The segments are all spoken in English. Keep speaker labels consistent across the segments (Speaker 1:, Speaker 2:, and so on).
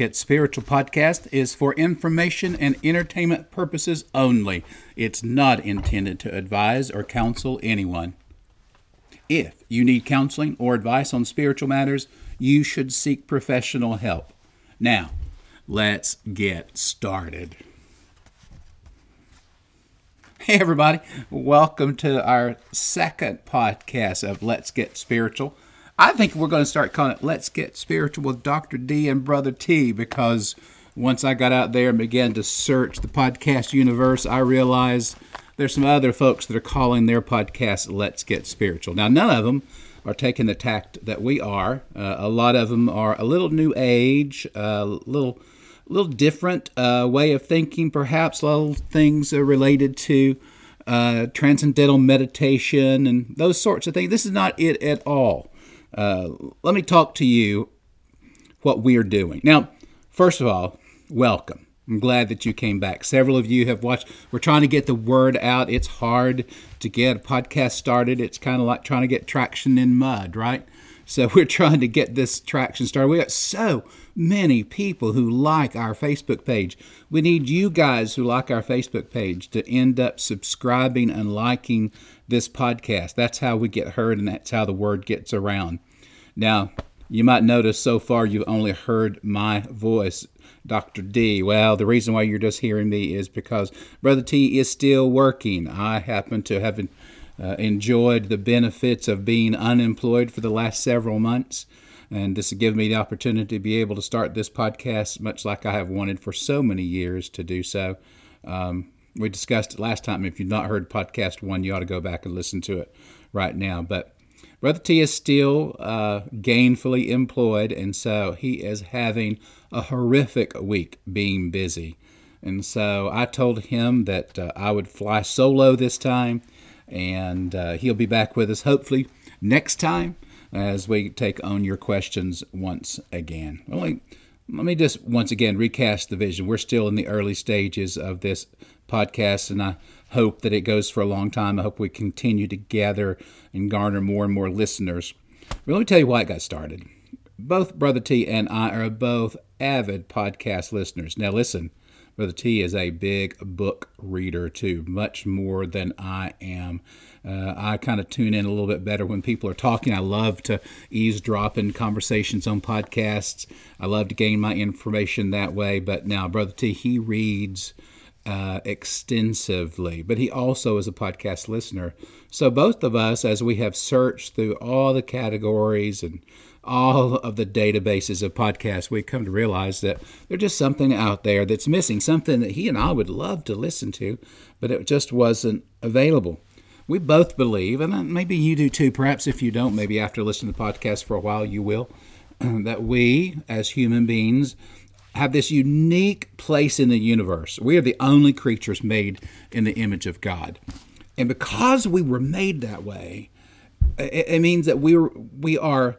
Speaker 1: Get Spiritual podcast is for information and entertainment purposes only. It's not intended to advise or counsel anyone. If you need counseling or advice on spiritual matters, you should seek professional help. Now, let's get started. Hey, everybody, welcome to our second podcast of Let's Get Spiritual. I think we're going to start calling it Let's Get Spiritual with Dr. D and Brother T because once I got out there and began to search the podcast universe, I realized there's some other folks that are calling their podcast Let's Get Spiritual. Now, none of them are taking the tact that we are. Uh, a lot of them are a little new age, a uh, little little different uh, way of thinking, perhaps a little things related to uh, transcendental meditation and those sorts of things. This is not it at all. Uh, let me talk to you what we are doing. Now, first of all, welcome. I'm glad that you came back. Several of you have watched. We're trying to get the word out. It's hard to get a podcast started. It's kind of like trying to get traction in mud, right? So we're trying to get this traction started. We got so many people who like our Facebook page. We need you guys who like our Facebook page to end up subscribing and liking this podcast. That's how we get heard and that's how the word gets around. Now, you might notice so far you've only heard my voice, Dr. D. Well, the reason why you're just hearing me is because Brother T is still working. I happen to have uh, enjoyed the benefits of being unemployed for the last several months. And this has given me the opportunity to be able to start this podcast, much like I have wanted for so many years to do so. Um, we discussed it last time. If you've not heard podcast one, you ought to go back and listen to it right now. But Brother T is still uh, gainfully employed, and so he is having a horrific week being busy. And so I told him that uh, I would fly solo this time, and uh, he'll be back with us hopefully next time as we take on your questions once again. Only, let me just once again recast the vision. We're still in the early stages of this podcast, and I hope that it goes for a long time. I hope we continue to gather and garner more and more listeners. But let me tell you why it got started. Both Brother T and I are both avid podcast listeners. Now, listen, Brother T is a big book reader too, much more than I am. Uh, I kind of tune in a little bit better when people are talking. I love to eavesdrop in conversations on podcasts. I love to gain my information that way. But now, Brother T, he reads uh, extensively, but he also is a podcast listener. So, both of us, as we have searched through all the categories and all of the databases of podcasts, we come to realize that there's just something out there that's missing, something that he and I would love to listen to, but it just wasn't available. We both believe, and maybe you do too, perhaps if you don't, maybe after listening to the podcast for a while, you will, that we as human beings have this unique place in the universe. We are the only creatures made in the image of God. And because we were made that way, it, means that we are, we are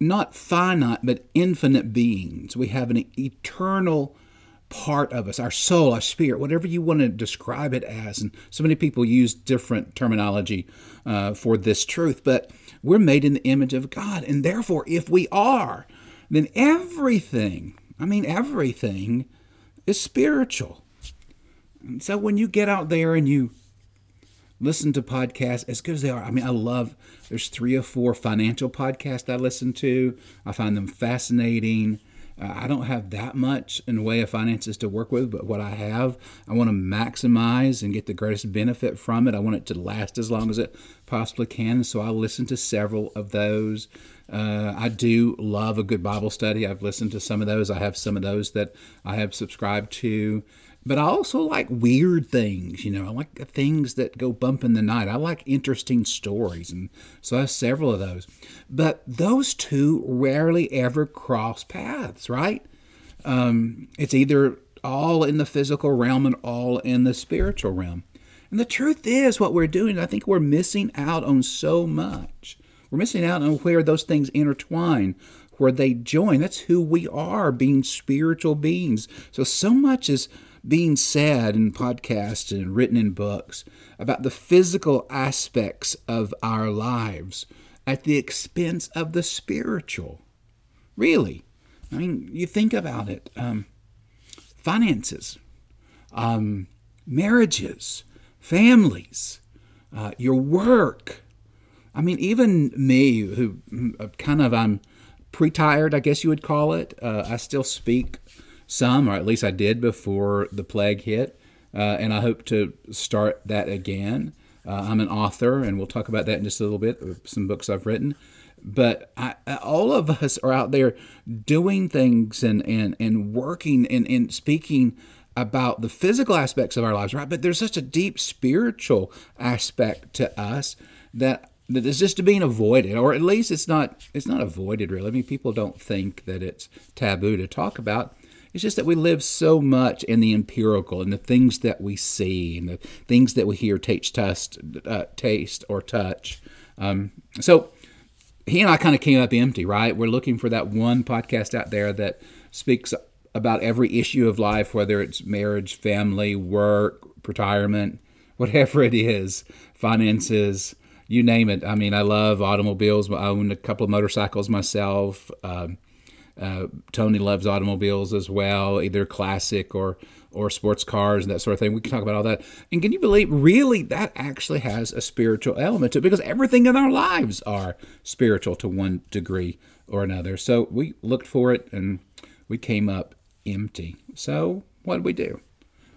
Speaker 1: not finite, but infinite beings. We have an eternal part of us, our soul, our spirit, whatever you want to describe it as. And so many people use different terminology uh, for this truth, but we're made in the image of God. And therefore, if we are, then everything I mean, everything is spiritual. And so when you get out there and you listen to podcasts, as good as they are, I mean, I love, there's three or four financial podcasts I listen to. I find them fascinating. Uh, I don't have that much in the way of finances to work with, but what I have, I want to maximize and get the greatest benefit from it. I want it to last as long as it possibly can. So I listen to several of those. Uh, I do love a good Bible study. I've listened to some of those. I have some of those that I have subscribed to. But I also like weird things, you know. I like things that go bump in the night. I like interesting stories, and so I have several of those. But those two rarely ever cross paths, right? Um, it's either all in the physical realm and all in the spiritual realm. And the truth is, what we're doing, I think we're missing out on so much. We're missing out on where those things intertwine, where they join. That's who we are, being spiritual beings. So, so much is being said in podcasts and written in books about the physical aspects of our lives at the expense of the spiritual. Really. I mean, you think about it um, finances, um, marriages, families, uh, your work. I mean, even me, who mm, kind of I'm pre-tired, I guess you would call it. Uh, I still speak some, or at least I did before the plague hit, uh, and I hope to start that again. Uh, I'm an author, and we'll talk about that in just a little bit. Some books I've written, but I, all of us are out there doing things and and and working and, and speaking about the physical aspects of our lives, right? But there's such a deep spiritual aspect to us that that is just being avoided, or at least it's not it's not avoided really. I mean, people don't think that it's taboo to talk about. It's just that we live so much in the empirical and the things that we see and the things that we hear, taste, test, uh, taste or touch. Um, so he and I kind of came up empty, right? We're looking for that one podcast out there that speaks about every issue of life, whether it's marriage, family, work, retirement, whatever it is, finances, you name it. I mean, I love automobiles. I own a couple of motorcycles myself. Um, uh, Tony loves automobiles as well, either classic or or sports cars and that sort of thing. We can talk about all that. And can you believe, really, that actually has a spiritual element to it because everything in our lives are spiritual to one degree or another. So we looked for it and we came up empty. So what did we do?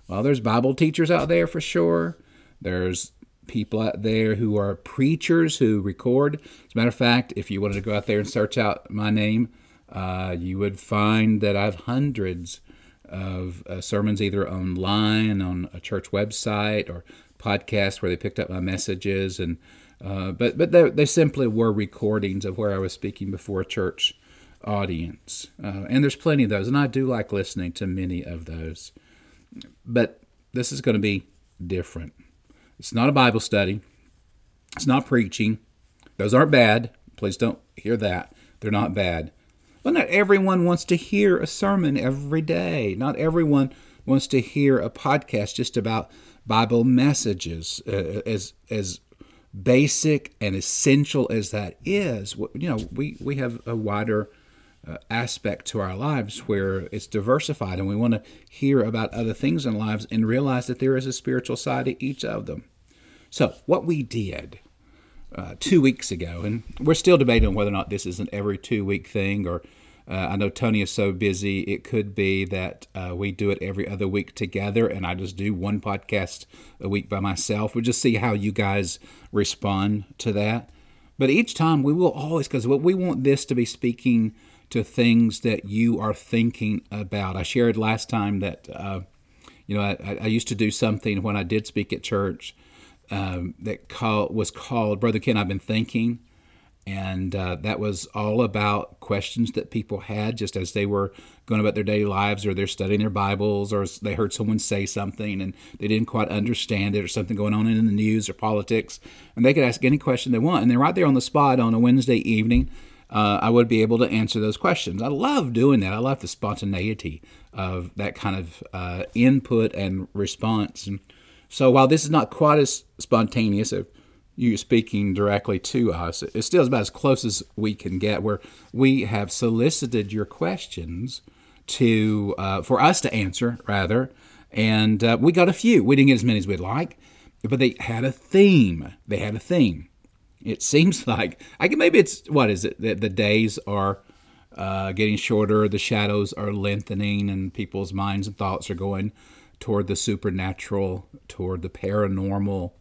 Speaker 1: Well, there's Bible teachers out there for sure. There's people out there who are preachers who record. As a matter of fact, if you wanted to go out there and search out my name, uh, you would find that I have hundreds of uh, sermons either online on a church website or podcasts where they picked up my messages. And uh, but but they, they simply were recordings of where I was speaking before a church audience. Uh, and there's plenty of those and I do like listening to many of those. But this is going to be different it's not a Bible study. It's not preaching. Those aren't bad. Please don't hear that. They're not bad. But not everyone wants to hear a sermon every day. Not everyone wants to hear a podcast just about Bible messages. Uh, as as basic and essential as that is, you know, we we have a wider uh, aspect to our lives where it's diversified, and we want to hear about other things in lives and realize that there is a spiritual side to each of them. So, what we did uh, two weeks ago, and we're still debating whether or not this is an every two week thing. Or uh, I know Tony is so busy, it could be that uh, we do it every other week together, and I just do one podcast a week by myself. We'll just see how you guys respond to that. But each time we will always, because we want this to be speaking to things that you are thinking about. I shared last time that, uh, you know, I, I used to do something when I did speak at church um, that call, was called Brother Ken. I've been thinking, and uh, that was all about questions that people had just as they were going about their daily lives, or they're studying their Bibles, or they heard someone say something and they didn't quite understand it, or something going on in the news or politics, and they could ask any question they want, and they're right there on the spot on a Wednesday evening. Uh, I would be able to answer those questions. I love doing that. I love the spontaneity of that kind of uh, input and response. And so while this is not quite as spontaneous of you speaking directly to us, it's still about as close as we can get, where we have solicited your questions to uh, for us to answer rather, and uh, we got a few. We didn't get as many as we'd like, but they had a theme. They had a theme. It seems like I can maybe it's what is it? that the days are uh, getting shorter, the shadows are lengthening, and people's minds and thoughts are going toward the supernatural, toward the paranormal.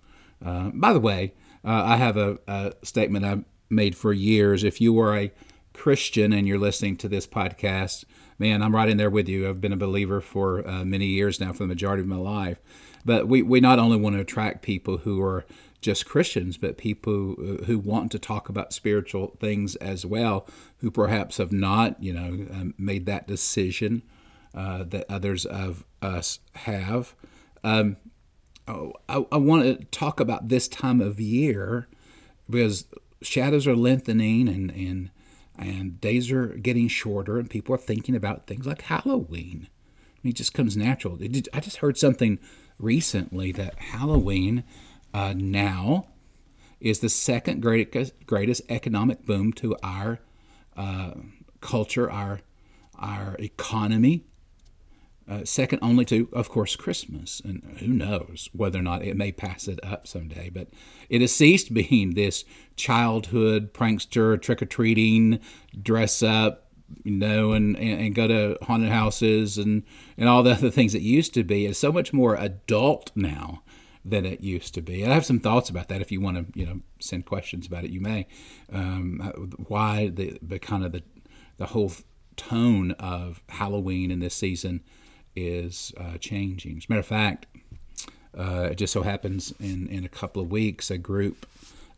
Speaker 1: Uh, by the way, uh, I have a, a, statement I've made for years. If you are a Christian and you're listening to this podcast, man, I'm right in there with you. I've been a believer for uh, many years now, for the majority of my life. But we, we not only want to attract people who are just Christians, but people who want to talk about spiritual things as well, who perhaps have not, you know, um, made that decision uh, that others of us have. Um, oh, I, I want to talk about this time of year because shadows are lengthening and, and and days are getting shorter and people are thinking about things like Halloween. I mean, it just comes natural. I just heard something recently that Halloween uh, now is the second greatest, greatest economic boom to our uh, culture, our our economy, uh, second only to, of course, Christmas. And who knows whether or not it may pass it up someday. But it has ceased being this childhood prankster, trick or treating, dress up, you know, and, and, and, go to haunted houses and, and all the other things it used to be. It's so much more adult now than it used to be. I have some thoughts about that. If you want to, you know, send questions about it, you may. Um, why the, the kind of the the whole tone of Halloween in this season is uh, changing. As a matter of fact, uh, it just so happens in in a couple of weeks, a group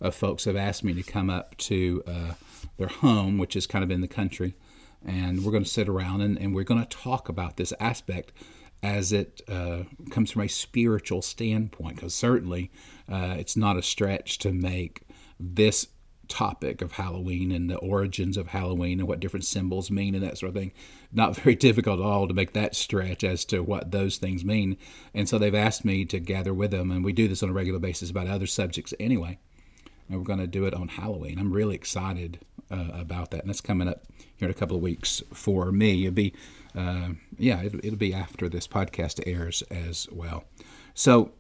Speaker 1: of folks have asked me to come up to uh, their home, which is kind of in the country, and we're going to sit around and, and we're going to talk about this aspect as it uh, comes from a spiritual standpoint, because certainly uh, it's not a stretch to make this topic of Halloween and the origins of Halloween and what different symbols mean and that sort of thing. Not very difficult at all to make that stretch as to what those things mean. And so they've asked me to gather with them, and we do this on a regular basis about other subjects anyway. And we're going to do it on Halloween. I'm really excited uh, about that, and that's coming up here in a couple of weeks for me. It'll be uh, yeah, it'll, it'll be after this podcast airs as well. So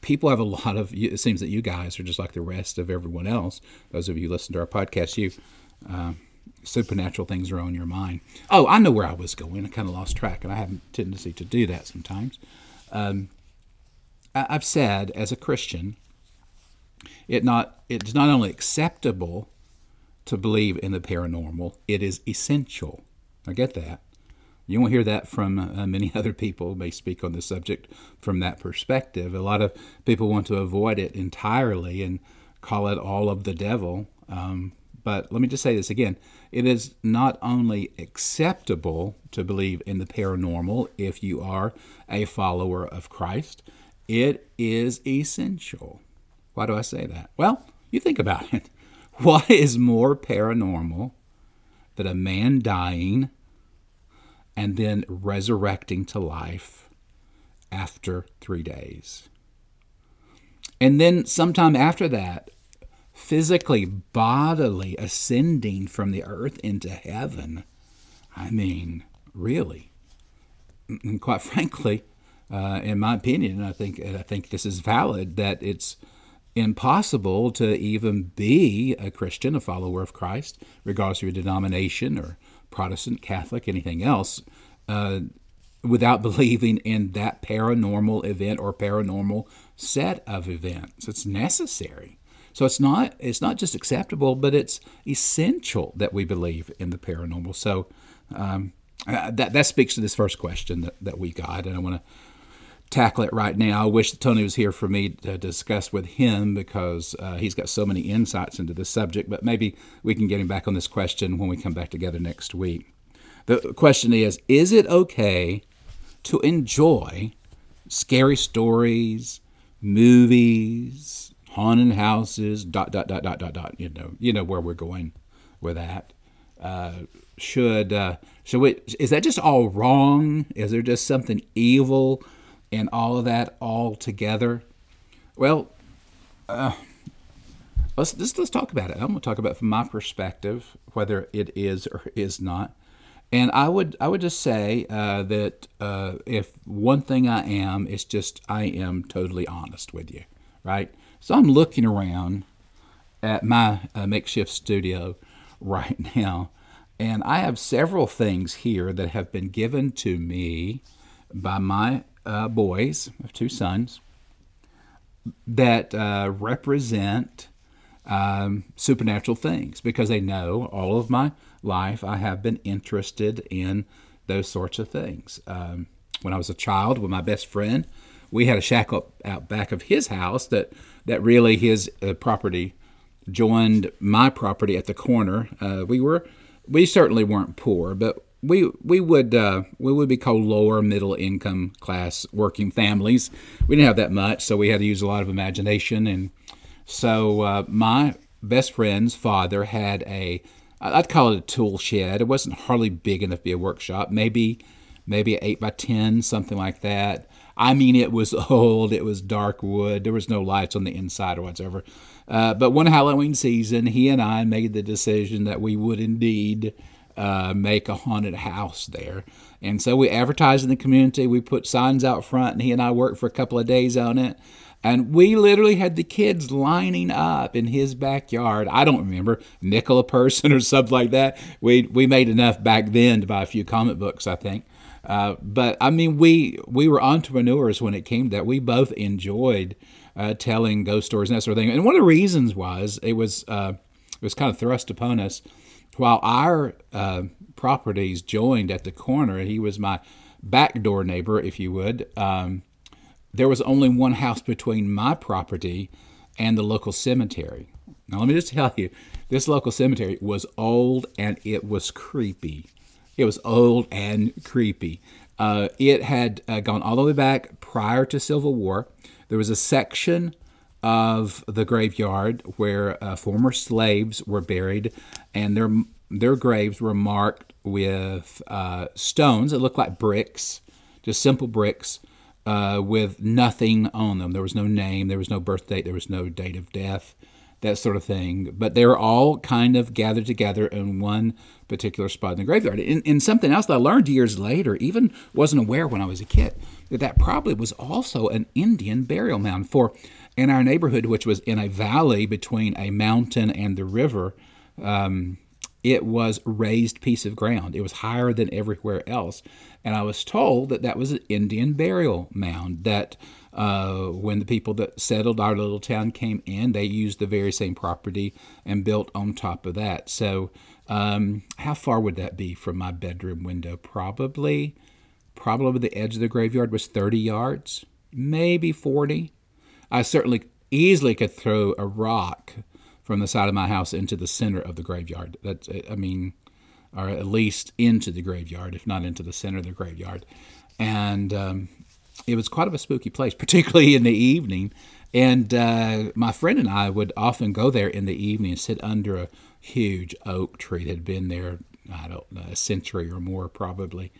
Speaker 1: people have a lot of. It seems that you guys are just like the rest of everyone else. Those of you who listen to our podcast, you. Uh, supernatural things are on your mind. Oh, I know where I was going. I kind of lost track, and I have a tendency to do that sometimes. Um, I've said as a Christian, it not it's not only acceptable to believe in the paranormal, it is essential. I get that. You won't hear that from uh, many other people may speak on the subject from that perspective. A lot of people want to avoid it entirely and call it all of the devil. Um, but let me just say this again it is not only acceptable to believe in the paranormal if you are a follower of Christ, it is essential. Why do I say that? Well, you think about it. What is more paranormal than a man dying and then resurrecting to life after three days. And then, sometime after that, physically, bodily ascending from the earth into heaven. I mean, really. And quite frankly, uh, in my opinion, and I think I think this is valid that it's impossible to even be a Christian, a follower of Christ, regardless of your denomination or Protestant, Catholic, anything else, uh, without believing in that paranormal event or paranormal set of events. It's necessary. So it's not it's not just acceptable, but it's essential that we believe in the paranormal. So um, uh, that that speaks to this first question that, that we got, and I want to tackle it right now. I wish that Tony was here for me to discuss with him because uh, he's got so many insights into this subject. But maybe we can get him back on this question when we come back together next week. The question is Is it okay to enjoy scary stories, movies, haunted houses, dot, dot, dot, dot, dot, dot? You know, you know where we're going with that. Uh, should uh, should we? Is that just all wrong? Is there just something evil in all of that all together? Well, uh, let's let's talk about it. I'm going to talk about from my perspective whether it is or is not. And I would I would just say uh, that uh, if one thing I am, it's just I am totally honest with you, right? So I'm looking around at my uh, makeshift studio right now, and I have several things here that have been given to me by my uh, boys, two sons, that uh, represent um, supernatural things because they know all of my life I have been interested in those sorts of things. Um, when I was a child with my best friend, we had a shack up out back of his house that that really his uh, property joined my property at the corner. Uh, we were we certainly weren't poor, but we we would uh, we would be called lower middle income class working families. We didn't have that much, so we had to use a lot of imagination. And so uh, my best friend's father had a I'd call it a tool shed. It wasn't hardly big enough to be a workshop. Maybe maybe eight by ten, something like that. I mean, it was old. It was dark wood. There was no lights on the inside or whatsoever. Uh, but one Halloween season, he and I made the decision that we would indeed uh, make a haunted house there. And so we advertised in the community. We put signs out front, and he and I worked for a couple of days on it. And we literally had the kids lining up in his backyard. I don't remember, nickel a person or something like that. We we made enough back then to buy a few comic books, I think. Uh, but I mean, we we were entrepreneurs when it came to that. We both enjoyed uh, telling ghost stories and that sort of thing. And one of the reasons was it was uh, it was kind of thrust upon us while our uh, properties joined at the corner. He was my backdoor neighbor, if you would. Um, there was only one house between my property and the local cemetery. Now, let me just tell you, this local cemetery was old and it was creepy. It was old and creepy. Uh, it had uh, gone all the way back prior to Civil War. There was a section of the graveyard where uh, former slaves were buried, and their their graves were marked with uh, stones that looked like bricks, just simple bricks, uh, with nothing on them. There was no name, there was no birth date, there was no date of death, that sort of thing. But they were all kind of gathered together in one particular spot in the graveyard. And, and something else that I learned years later, even wasn't aware when I was a kid, that that probably was also an Indian burial mound. For in our neighborhood, which was in a valley between a mountain and the river, um, it was raised piece of ground. It was higher than everywhere else. And I was told that that was an Indian burial mound, that uh, when the people that settled our little town came in, they used the very same property and built on top of that. So, um, how far would that be from my bedroom window? Probably, probably the edge of the graveyard was 30 yards, maybe 40. I certainly easily could throw a rock from the side of my house into the center of the graveyard. That's, I mean, or at least into the graveyard, if not into the center of the graveyard. And um, it was quite of a spooky place, particularly in the evening. And uh, my friend and I would often go there in the evening and sit under a huge oak tree that had been there, I don't know, a century or more probably.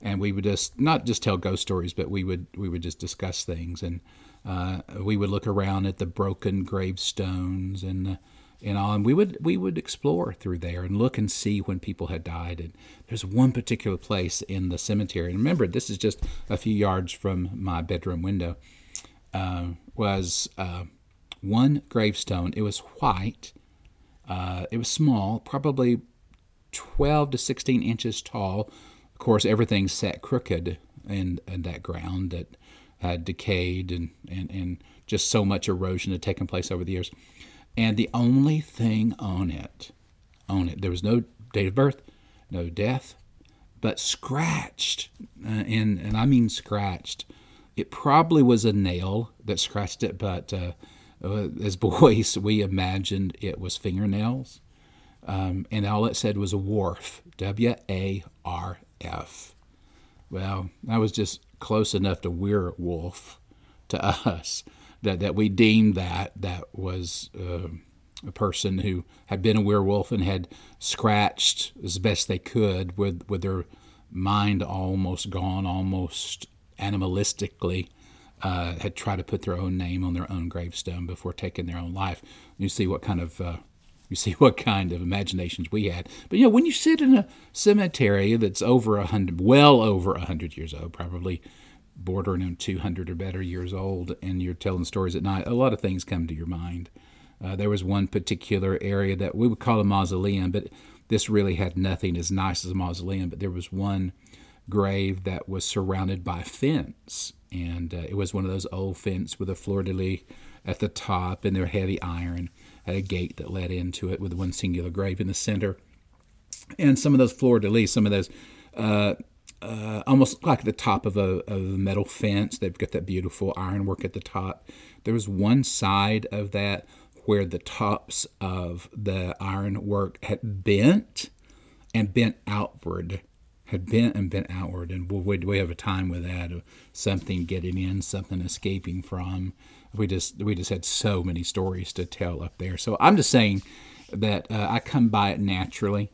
Speaker 1: And we would just not just tell ghost stories, but we would we would just discuss things, and uh, we would look around at the broken gravestones and and all, and we would we would explore through there and look and see when people had died. And there's one particular place in the cemetery, and remember, this is just a few yards from my bedroom window. Uh, was uh, one gravestone. It was white. Uh, it was small, probably 12 to 16 inches tall. Of course, everything sat crooked in, in that ground that had decayed and, and, and just so much erosion had taken place over the years and the only thing on it, on it, there was no date of birth, no death, but scratched, uh, and and I mean scratched. It probably was a nail that scratched it, but uh, uh as boys we imagined it was fingernails, um, and all it said was a wharf, W A R F. Well, that was just close enough to werewolf to us that that we deemed that that was uh, a person who had been a werewolf and had scratched as best they could with with their mind almost gone, almost animalistically. Uh, had tried to put their own name on their own gravestone before taking their own life. You see what kind of uh, you see what kind of imaginations we had. But you know, when you sit in a cemetery that's over a hundred, well over a hundred years old, probably bordering on 200 or better years old and you're telling stories at night, a lot of things come to your mind. Uh, there was one particular area that we would call a mausoleum, but this really had nothing as nice as a mausoleum. But there was one grave that was surrounded by fence, and uh, it was one of those old fence with a fleur de lis at the top, and they're heavy iron. Had a gate that led into it with one singular grave in the center, and some of those fleur de lis, some of those uh, uh, almost like the top of a, of a metal fence. They've got that beautiful ironwork at the top. There was one side of that where the tops of the ironwork had bent and bent outward, had bent and bent outward. And we, we have a time with that of something getting in, something escaping from. We just we just had so many stories to tell up there. So I'm just saying that uh, I come by it naturally.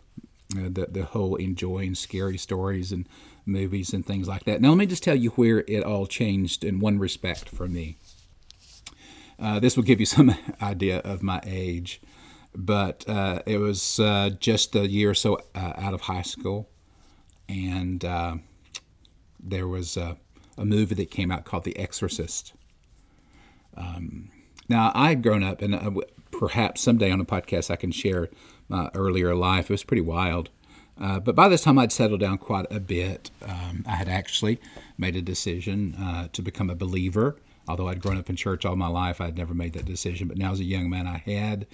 Speaker 1: Uh, the the whole enjoying scary stories and movies and things like that. Now, let me just tell you where it all changed in one respect for me. Uh, this will give you some idea of my age. but uh, it was uh, just a year or so uh, out of high school, and there was a, a, movie that came out called The Exorcist. Um, now I had grown up, and perhaps someday on a podcast I can share my earlier life. It was pretty wild. Uh, but by this time, I'd settled down quite a bit. Um, I had actually made a decision uh, to become a believer. Although I'd grown up in church all my life, I'd never made that decision. But now, as a young man, I had.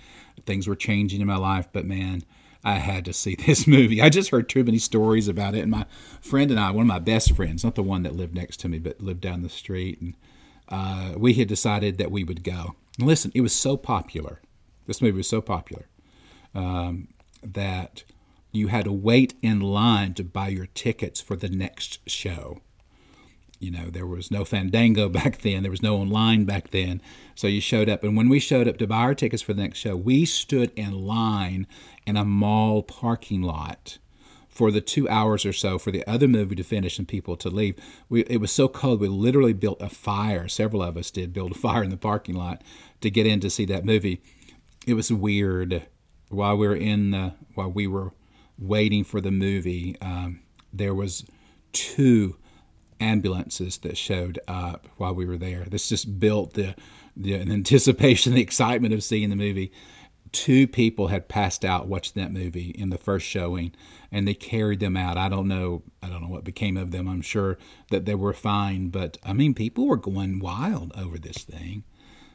Speaker 1: Things were changing in my life, but man, I had to see this movie. I just heard too many stories about it. And my friend and I, one of my best friends, not the one that lived next to me, but lived down the street, and uh, we had decided that we would go. And listen, it was so popular. This movie was so popular um, that you had to wait in line to buy your tickets for the next show. You know, there was no Fandango back then, there was no online back then. So you showed up. And when we showed up to buy our tickets for the next show, we stood in line in a mall parking lot for the two hours or so for the other movie to finish and people to leave. We, it was so cold, we literally built a fire. Several of us did build a fire in the parking lot to get in to see that movie. It was weird. While we were in the, while we were waiting for the movie, um, there was two ambulances that showed up while we were there. This just built the the anticipation, the excitement of seeing the movie. Two people had passed out watching that movie in the first showing, and they carried them out. I don't know. I don't know what became of them. I'm sure that they were fine, but I mean, people were going wild over this thing.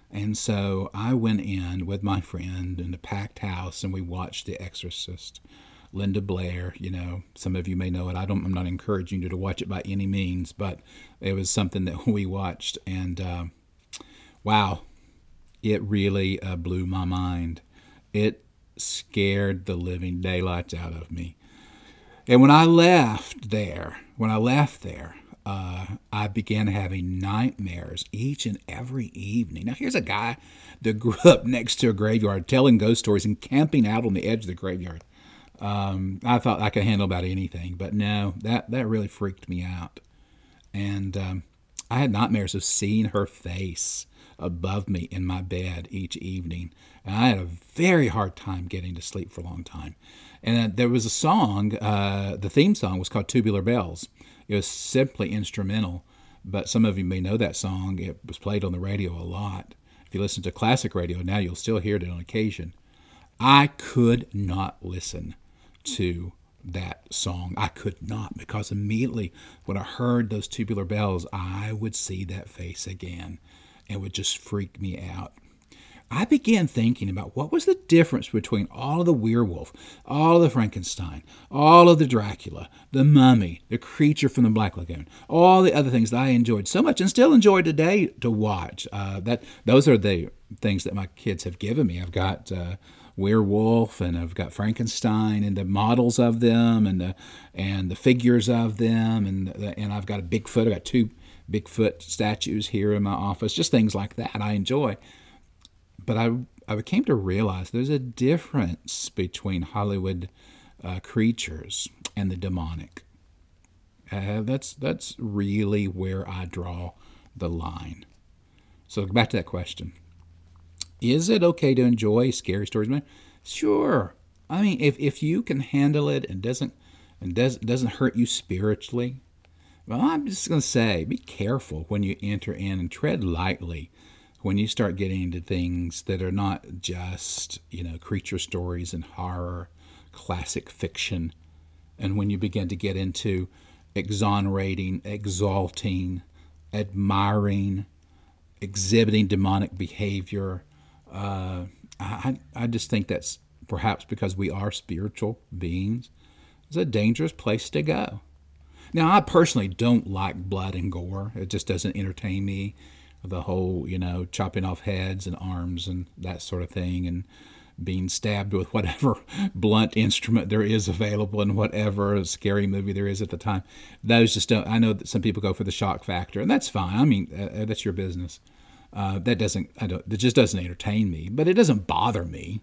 Speaker 1: And so I went in with my friend in a packed house, and we watched The Exorcist. Linda Blair. You know, some of you may know it. I don't. I'm not encouraging you to watch it by any means, but it was something that we watched, and uh, wow, it really uh, blew my mind. It scared the living daylights out of me. And when I left there, when I left there, uh, I began having nightmares each and every evening. Now, here's a guy that grew up next to a graveyard telling ghost stories and camping out on the edge of the graveyard. Um, I thought I could handle about anything, but no, that that really freaked me out. And um, I had nightmares of seeing her face above me in my bed each evening, and I had a very hard time getting to sleep for a long time. And there was a song, uh, the theme song was called Tubular Bells. It was simply instrumental, but some of you may know that song. It was played on the radio a lot. If you listen to classic radio now, you'll still hear it on occasion. I could not listen to that song. I could not because immediately when I heard those tubular bells, I would see that face again and would just freak me out. I began thinking about what was the difference between all of the werewolf, all of the Frankenstein, all of the Dracula, the mummy, the creature from the Black Lagoon, all the other things that I enjoyed so much and still enjoy today to watch. Uh, that those are the things that my kids have given me. I've got uh, werewolf and I've got Frankenstein and the models of them and the and the figures of them and and I've got a Bigfoot. I've got two Bigfoot statues here in my office. Just things like that I enjoy. But I I came to realize there's a difference between Hollywood uh, creatures and the demonic. Uh, that's that's really where I draw the line. So back to that question. Is it okay to enjoy scary stories, man? Sure. I mean, if, if you can handle it and doesn't and does doesn't hurt you spiritually, well, I'm just gonna say, be careful when you enter in and tread lightly when you start getting into things that are not just you know creature stories and horror, classic fiction, and when you begin to get into exonerating, exalting, admiring, exhibiting demonic behavior uh, I, I just think that's perhaps because we are spiritual beings. It's a dangerous place to go. Now, I personally don't like blood and gore. It just doesn't entertain me. The whole, you know, chopping off heads and arms and that sort of thing, and being stabbed with whatever blunt instrument there is available in whatever scary movie there is at the time. Those just don't. I know that some people go for the shock factor, and that's fine. I mean, uh, that's your business. Uh, that doesn't, I don't, that just doesn't entertain me, but it doesn't bother me.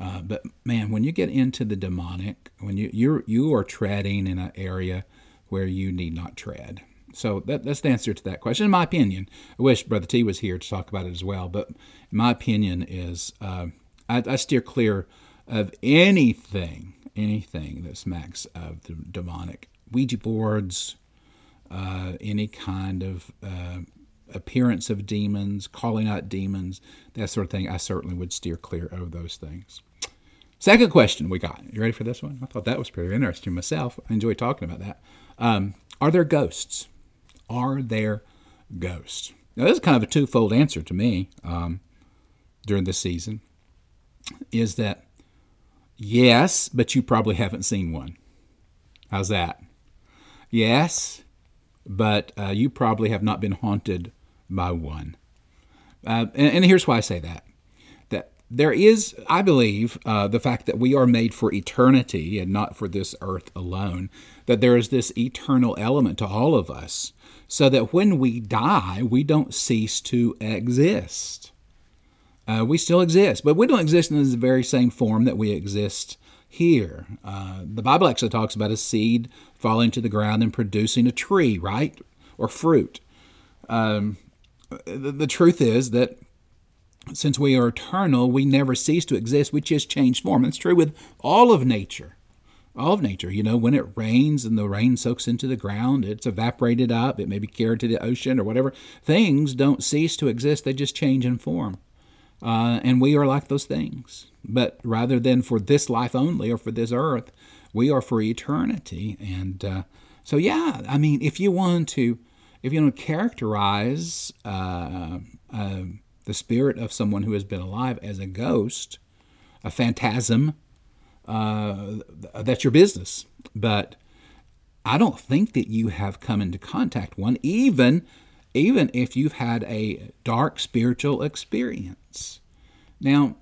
Speaker 1: Uh, but man, when you get into the demonic, when you you're you are treading in an area where you need not tread. So that, that's the answer to that question. In my opinion, I wish Brother T was here to talk about it as well. But my opinion is uh, I, I steer clear of anything, anything that smacks of the demonic. Ouija boards, uh, any kind of uh, appearance of demons, calling out demons, that sort of thing. I certainly would steer clear of those things. Second question we got. You ready for this one? I thought that was pretty interesting myself. I enjoy talking about that. Um, are there ghosts? Are there ghosts? Now, this is kind of a twofold answer to me um, during this season. Is that yes, but you probably haven't seen one. How's that? Yes, but uh, you probably have not been haunted by one. Uh, and, and, here's why I say that. That there is, I believe, uh, the fact that we are made for eternity and not for this earth alone, that there is this eternal element to all of us, so that when we die, we don't cease to exist. Uh, we still exist, but we don't exist in the very same form that we exist here. Uh, the Bible actually talks about a seed falling to the ground and producing a tree, right? Or fruit. Um, the, the truth is that since we are eternal, we never cease to exist. We just change form. It's true with all of nature. All of nature. You know, when it rains and the rain soaks into the ground, it's evaporated up, it may be carried to the ocean or whatever. Things don't cease to exist, they just change in form. Uh, and we are like those things. But rather than for this life only or for this earth, we are for eternity. And uh, so, yeah, I mean, if you want to, if you want to characterize uh, uh, the spirit of someone who has been alive as a ghost, a phantasm, uh, that's your business. But I don't think that you have come into contact one, even even if you've had a dark spiritual experience. Now,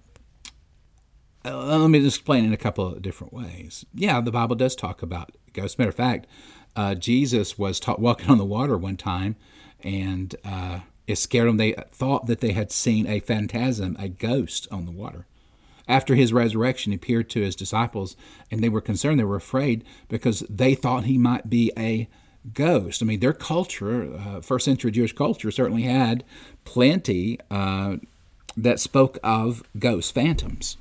Speaker 1: uh, let me just explain in a couple of different ways. Yeah, the Bible does talk about ghosts. Matter of fact, uh, Jesus was walking on the water one time, and uh, it scared them. They thought that they had seen a phantasm, a ghost on the water. After his resurrection, appeared to his disciples, and they were concerned. They were afraid because they thought he might be a ghost. I mean, their culture, uh, first century Jewish culture, certainly had plenty uh, that spoke of ghosts, phantoms.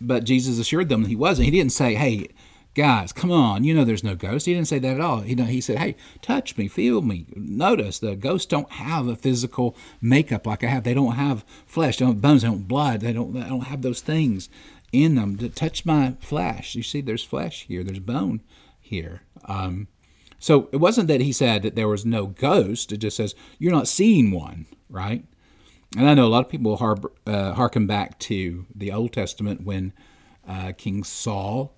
Speaker 1: But Jesus assured them he wasn't. He didn't say, hey, guys, come on, you know there's no ghost. He didn't say that at all. He, he said, hey, touch me, feel me. Notice the ghosts don't have a physical makeup like I have. They don't have flesh, they don't have bones, they don't have blood, they don't, they don't have those things in them to touch my flesh. You see, there's flesh here, there's bone here. Um, so it wasn't that he said that there was no ghost. It just says you're not seeing one, right? And I know a lot of people harbor, uh, harken back to the Old Testament when uh, King Saul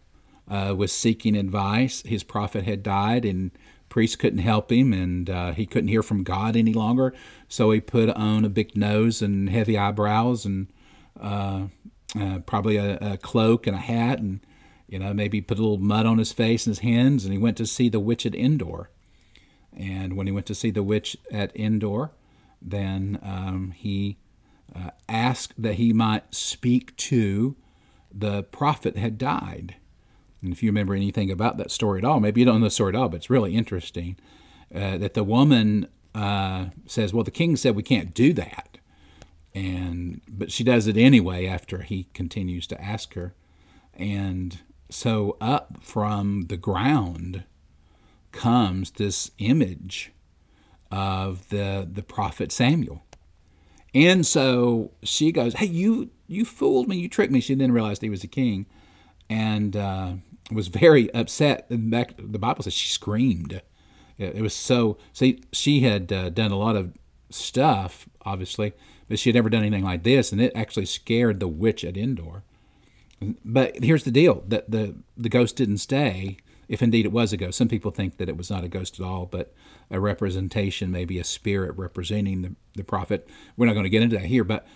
Speaker 1: uh, was seeking advice. His prophet had died, and priests couldn't help him, and uh, he couldn't hear from God any longer. So he put on a big nose and heavy eyebrows, and uh, uh, probably a, a, cloak and a hat, and you know maybe put a little mud on his face and his hands, and he went to see the witch at Endor. And when he went to see the witch at Endor, then um, he uh, asked that he might speak to the prophet had died. And if you remember anything about that story at all, maybe you don't know the story at all, but it's really interesting uh, that the woman uh, says, "Well, the king said we can't do that," and but she does it anyway after he continues to ask her, and so up from the ground comes this image of the the prophet Samuel. And so she goes, "Hey, you you fooled me, you tricked me." She then realized he was a king, and uh, was very upset. And back the Bible says she screamed. It, was so. See, she had uh, done a lot of stuff, obviously, but she had never done anything like this, and it actually scared the witch at Endor. But here's the deal: that the the ghost didn't stay if indeed it was a ghost. Some people think that it was not a ghost at all, but a representation, maybe a spirit representing the, the prophet. We're not going to get into that here, but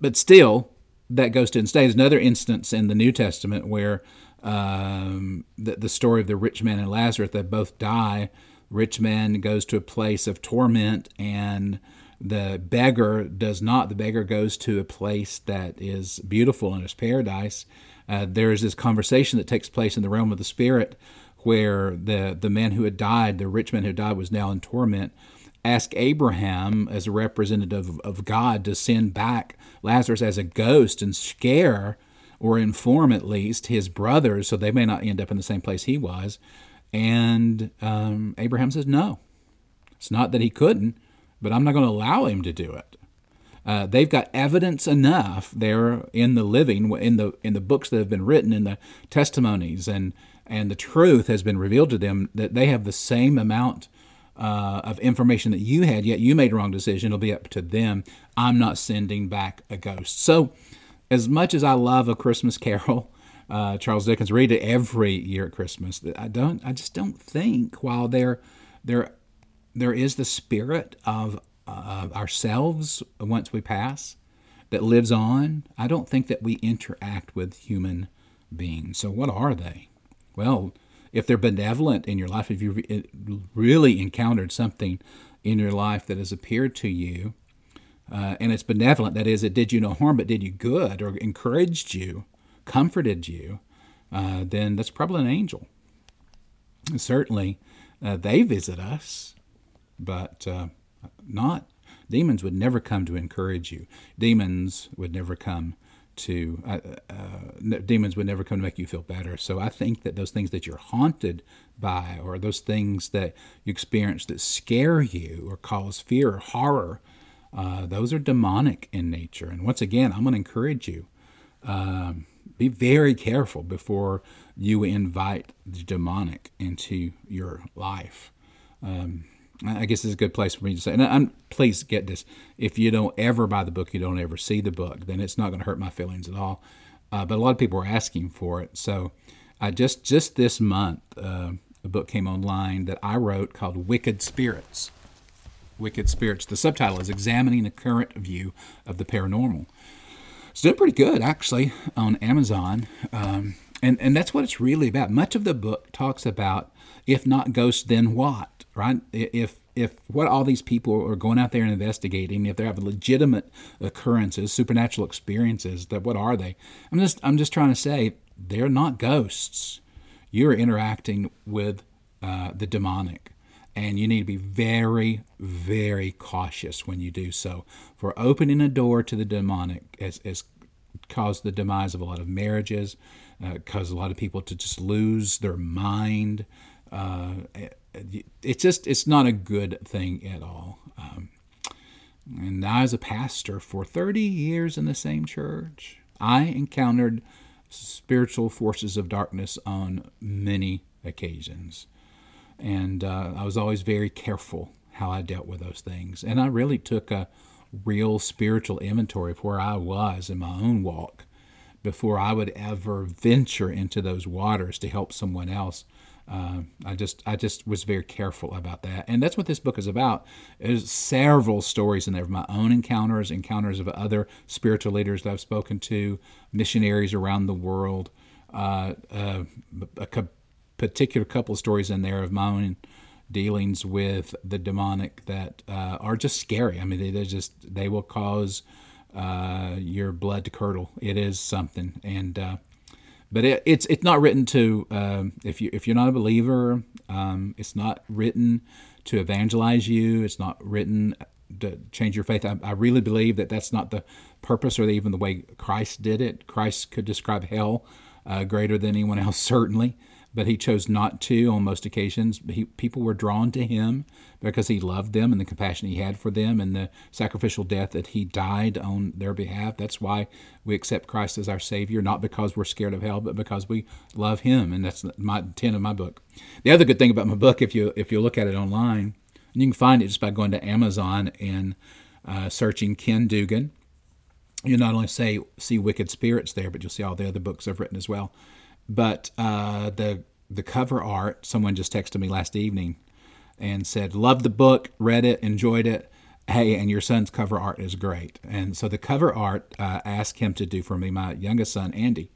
Speaker 1: but still, that ghost didn't stay. There's another instance in the New Testament where um, the, the story of the rich man and Lazarus, they both die. Rich man goes to a place of torment, and the beggar does not. The beggar goes to a place that is beautiful and is paradise uh, there is this conversation that takes place in the realm of the spirit where the, the man who had died, the rich man who died, was now in torment. ask Abraham as a representative of God to send back Lazarus as a ghost and scare or inform at least his brothers so they may not end up in the same place he was. And um, Abraham says, no. It's not that he couldn't, but I'm not going to allow him to do it. Uh, they've got evidence enough there in the living, in the in the books that have been written, in the testimonies, and and the truth has been revealed to them that they have the same amount uh, of information that you had, yet you made a wrong decision. It'll be up to them. I'm not sending back a ghost. So, as much as I love a Christmas Carol, uh, Charles Dickens, read it every year at Christmas. I don't. I just don't think while there, there, there is the spirit of uh, ourselves once we pass that lives on, I don't think that we interact with human beings. So, what are they? Well, if they're benevolent in your life, if you've really encountered something in your life that has appeared to you, uh, and it's benevolent, that is, it did you no harm, but did you good, or encouraged you, comforted you, uh, then that's probably an angel. And certainly, uh, they visit us, but uh, not demons would never come to encourage you. Demons would never come to uh, uh, demons would never come to make you feel better. So I think that those things that you're haunted by, or those things that you experience that scare you or cause fear or horror, uh, those are demonic in nature. And once again, I'm going to encourage you. Um, be very careful before you invite the demonic into your life. Um, I guess it's a good place for me to say. And I'm, please get this: if you don't ever buy the book, you don't ever see the book, then it's not going to hurt my feelings at all. Uh, but a lot of people are asking for it, so I just just this month uh, a book came online that I wrote called Wicked Spirits. Wicked Spirits. The subtitle is Examining a Current View of the Paranormal. It's doing pretty good actually on Amazon, um, and and that's what it's really about. Much of the book talks about if not ghosts, then what? right? If if what all these people are going out there and investigating, if they have legitimate occurrences, supernatural experiences, that what are they? I'm just I'm just trying to say they're not ghosts. You're interacting with uh, the demonic, and you need to be very very cautious when you do so. For opening a door to the demonic has, has caused the demise of a lot of marriages, uh, caused a lot of people to just lose their mind. Uh, it's just it's not a good thing at all. Um, and I, as a pastor for 30 years in the same church, I encountered spiritual forces of darkness on many occasions. And uh, I was always very careful how I dealt with those things. And I really took a real spiritual inventory of where I was in my own walk before I would ever venture into those waters to help someone else uh, I just I just was very careful about that, and that's what this book is about. There's several stories in there of my own encounters, encounters of other spiritual leaders that I've spoken to, missionaries around the world. Uh, uh, a co- particular couple stories in there of my own dealings with the demonic that uh, are just scary. I mean, they, they just they will cause uh, your blood to curdle. It is something, and uh, but it, it's it's not written to um, if you if you're not a believer, um, it's not written to evangelize you. It's not written to change your faith. I, I really believe that that's not the purpose or even the way Christ did it. Christ could describe hell uh, greater than anyone else, certainly but he chose not to on most occasions. He, people were drawn to him because he loved them and the compassion he had for them and the sacrificial death that he died on their behalf. That's why we accept Christ as our Savior, not because we're scared of hell, but because we love him. And that's my intent of my book. The other good thing about my book, if you if you look at it online, and you can find it just by going to Amazon and uh, searching Ken Duggan. You not only say see Wicked Spirits there, but you'll see all the other books I've written as well. But uh, the the cover art, someone just texted me last evening and said, "Love the book, read it, enjoyed it. Hey, and your son's cover art is great." And so the cover art uh, asked him to do for me. My youngest son, Andy,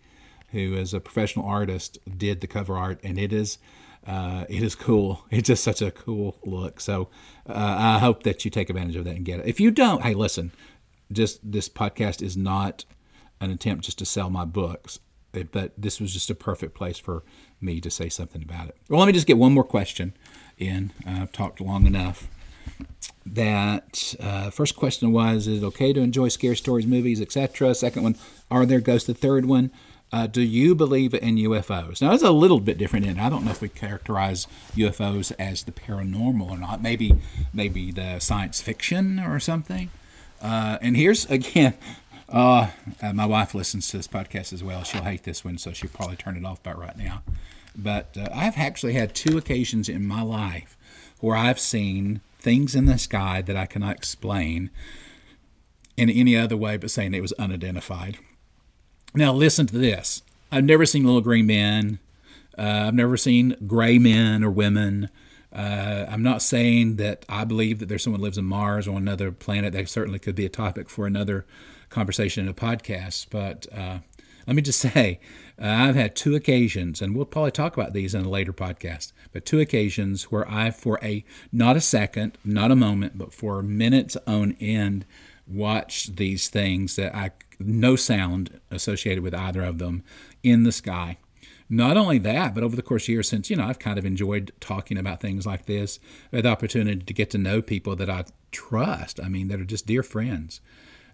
Speaker 1: who is a professional artist, did the cover art, and it is. Uh, it is cool. It's just such a cool look. So uh, I hope that you take advantage of that and get it. If you don't, hey, listen, just this podcast is not an attempt just to sell my books but this was just a perfect place for me to say something about it. Well, let me just get one more question in. I've talked long enough. that uh, first question was is it okay to enjoy scary stories movies etc second one are there ghosts the third one uh, do you believe in ufos now it's a little bit different and i don't know if we characterize ufos as the paranormal or not maybe maybe the science fiction or something uh, and here's again uh, uh, my wife listens to this podcast as well she'll hate this one so she'll probably turn it off by right now but uh, i've actually had two occasions in my life where i've seen things in the sky that I cannot explain in any other way but saying it was unidentified. Now, listen to this. I've never seen little green men. Uh, I've never seen gray men or women. Uh, I'm not saying that I believe that there's someone lives on Mars or another planet. That certainly could be a topic for another conversation in a podcast. But uh, let me just say, uh, I've had two occasions, and we'll probably talk about these in a later podcast, but two occasions where I, for a not a second, not a moment, but for minutes on end, watched these things that I no sound associated with either of them in the sky. Not only that, but over the course of years, since you know I've kind of enjoyed talking about things like this, the opportunity to get to know people that I trust. I mean, that are just dear friends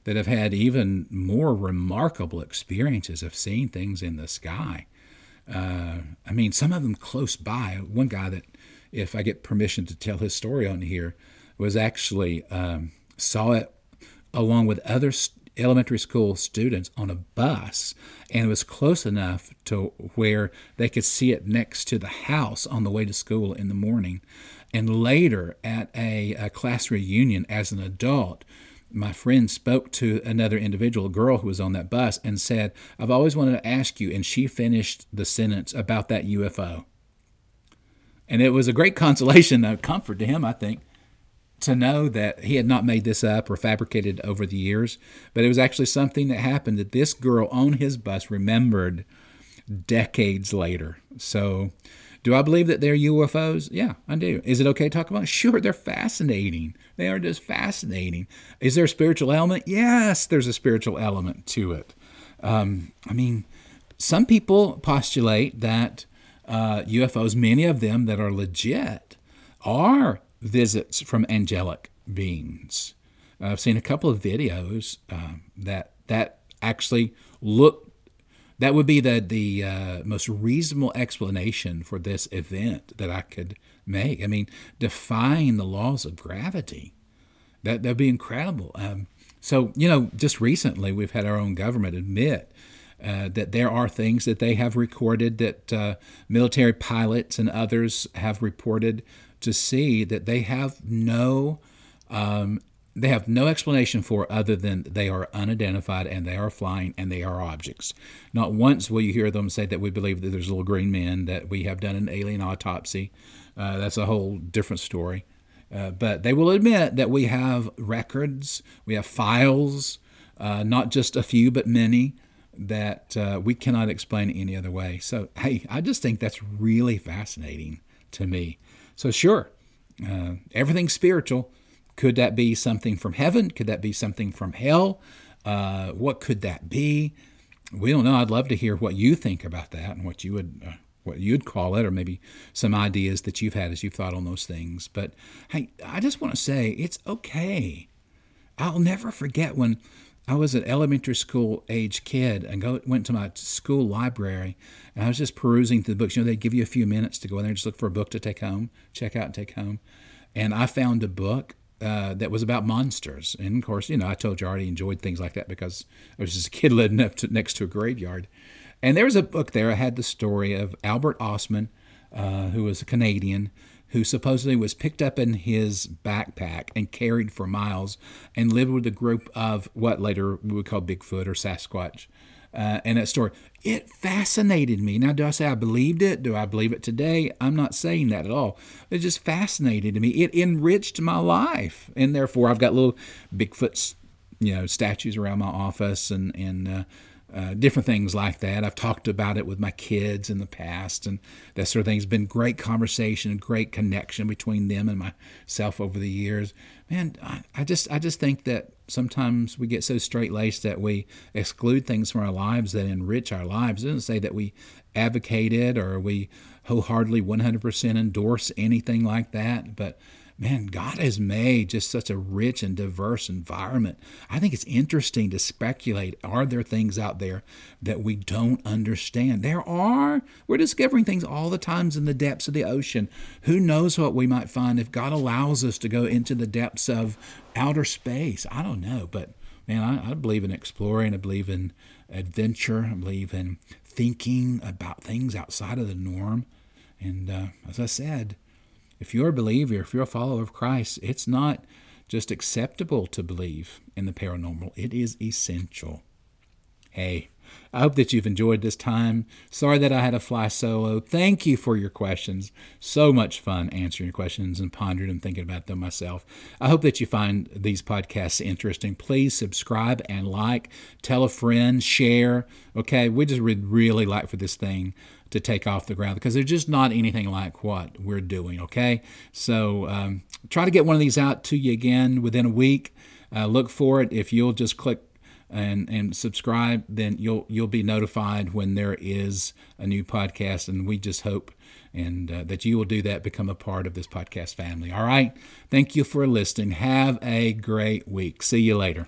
Speaker 1: that have had even more remarkable experiences of seeing things in the sky. Uh, I mean, some of them close by. One guy that, if I get permission to tell his story on here, was actually um, saw it along with other elementary school students on a bus, and it was close enough to where they could see it next to the house on the way to school in the morning. And later, at a, a class reunion as an adult, my friend spoke to another individual, a girl who was on that bus, and said, I've always wanted to ask you. And she finished the sentence about that UFO. And it was a great consolation, a comfort to him, I think, to know that he had not made this up or fabricated over the years, but it was actually something that happened that this girl on his bus remembered decades later. So do I believe that they're UFOs? Yeah, I do. Is it okay to talk about? It? Sure, they're fascinating. They are just fascinating. Is there a spiritual element? Yes, there's a spiritual element to it. Um, I mean, some people postulate that uh, UFOs, many of them that are legit, are visits from angelic beings. I've seen a couple of videos uh, that that actually look that would be the the uh, most reasonable explanation for this event that I could make. I mean, defying the laws of gravity. That that'd be incredible. Um, so you know, just recently we've had our own government admit uh, that there are things that they have recorded that uh, military pilots and others have reported to see that they have no um, they have no explanation for other than they are unidentified and they are flying and they are objects. Not once will you hear them say that we believe that there's little green men, that we have done an alien autopsy. Uh, that's a whole different story. Uh, but they will admit that we have records, we have files, uh, not just a few, but many, that uh, we cannot explain any other way. So, hey, I just think that's really fascinating to me. So, sure, uh, everything's spiritual could that be something from heaven? Could that be something from hell? What could that be? We don't know. I'd love to hear what you think about that and what you would what you'd call it, or maybe some ideas that you've had as you've thought on those things. But hey, I just want to say it's okay. I'll never forget when I was an elementary school age kid and go went to my school library and I was just perusing through the books. You know, they'd give you a few minutes to go in there and just look for a book to take home, check out and take home. And I found a book uh, that was about monsters. And of course, you know, I told you I already enjoyed things like that because I was just a kid living up to, next to a graveyard. And there was a book there. I had the story of Albert Ostman, uh, who was a Canadian, who supposedly was picked up in his backpack and carried for miles and lived with a group of what later we would call Bigfoot or Sasquatch uh, and that story. It fascinated me. Now, do I say I believed it? Do I believe it today? I'm not saying that at all. It just fascinated me. It enriched my life, and therefore I've got little Bigfoot, you know, statues around my office and and uh, uh, different things like that. I've talked about it with my kids in the past, and that sort of thing. It's been great conversation and great connection between them and myself over the years. Man, I, I just I just think that sometimes we get so straight laced that we exclude things from our lives that enrich our lives. It doesn't say that we advocate it or we wholeheartedly 100% endorse anything like that, but man, God has made just such a rich and diverse environment. I think it's interesting to speculate are there things out there that we don't understand? There are. We're discovering things all the times in the depths of the ocean. Who knows what we might find if God allows us to go into the depths of outer space? I don't know, but man, I, I believe in exploring. I believe in adventure. I believe in thinking about things outside of the norm. And uh, as I said, if you're a believer, if you're a follower of Christ, it's not just acceptable to believe in the paranormal, it is essential. Hey, I hope that you've enjoyed this time. Sorry that I had to fly solo. Thank you for your questions. So much fun answering your questions and pondering and thinking about them myself. I hope that you find these podcasts interesting. Please subscribe and like, tell a friend, share. Okay, we just would really like for this thing to take off the ground because they're just not anything like what we're doing. Okay, so um, try to get one of these out to you again within a week. Uh, look for it. If you'll just click and and subscribe, then you'll you'll be notified when there is a new podcast. And we just hope and uh, that you will do that, become a part of this podcast family. All right. Thank you for listening. Have a great week. See you later.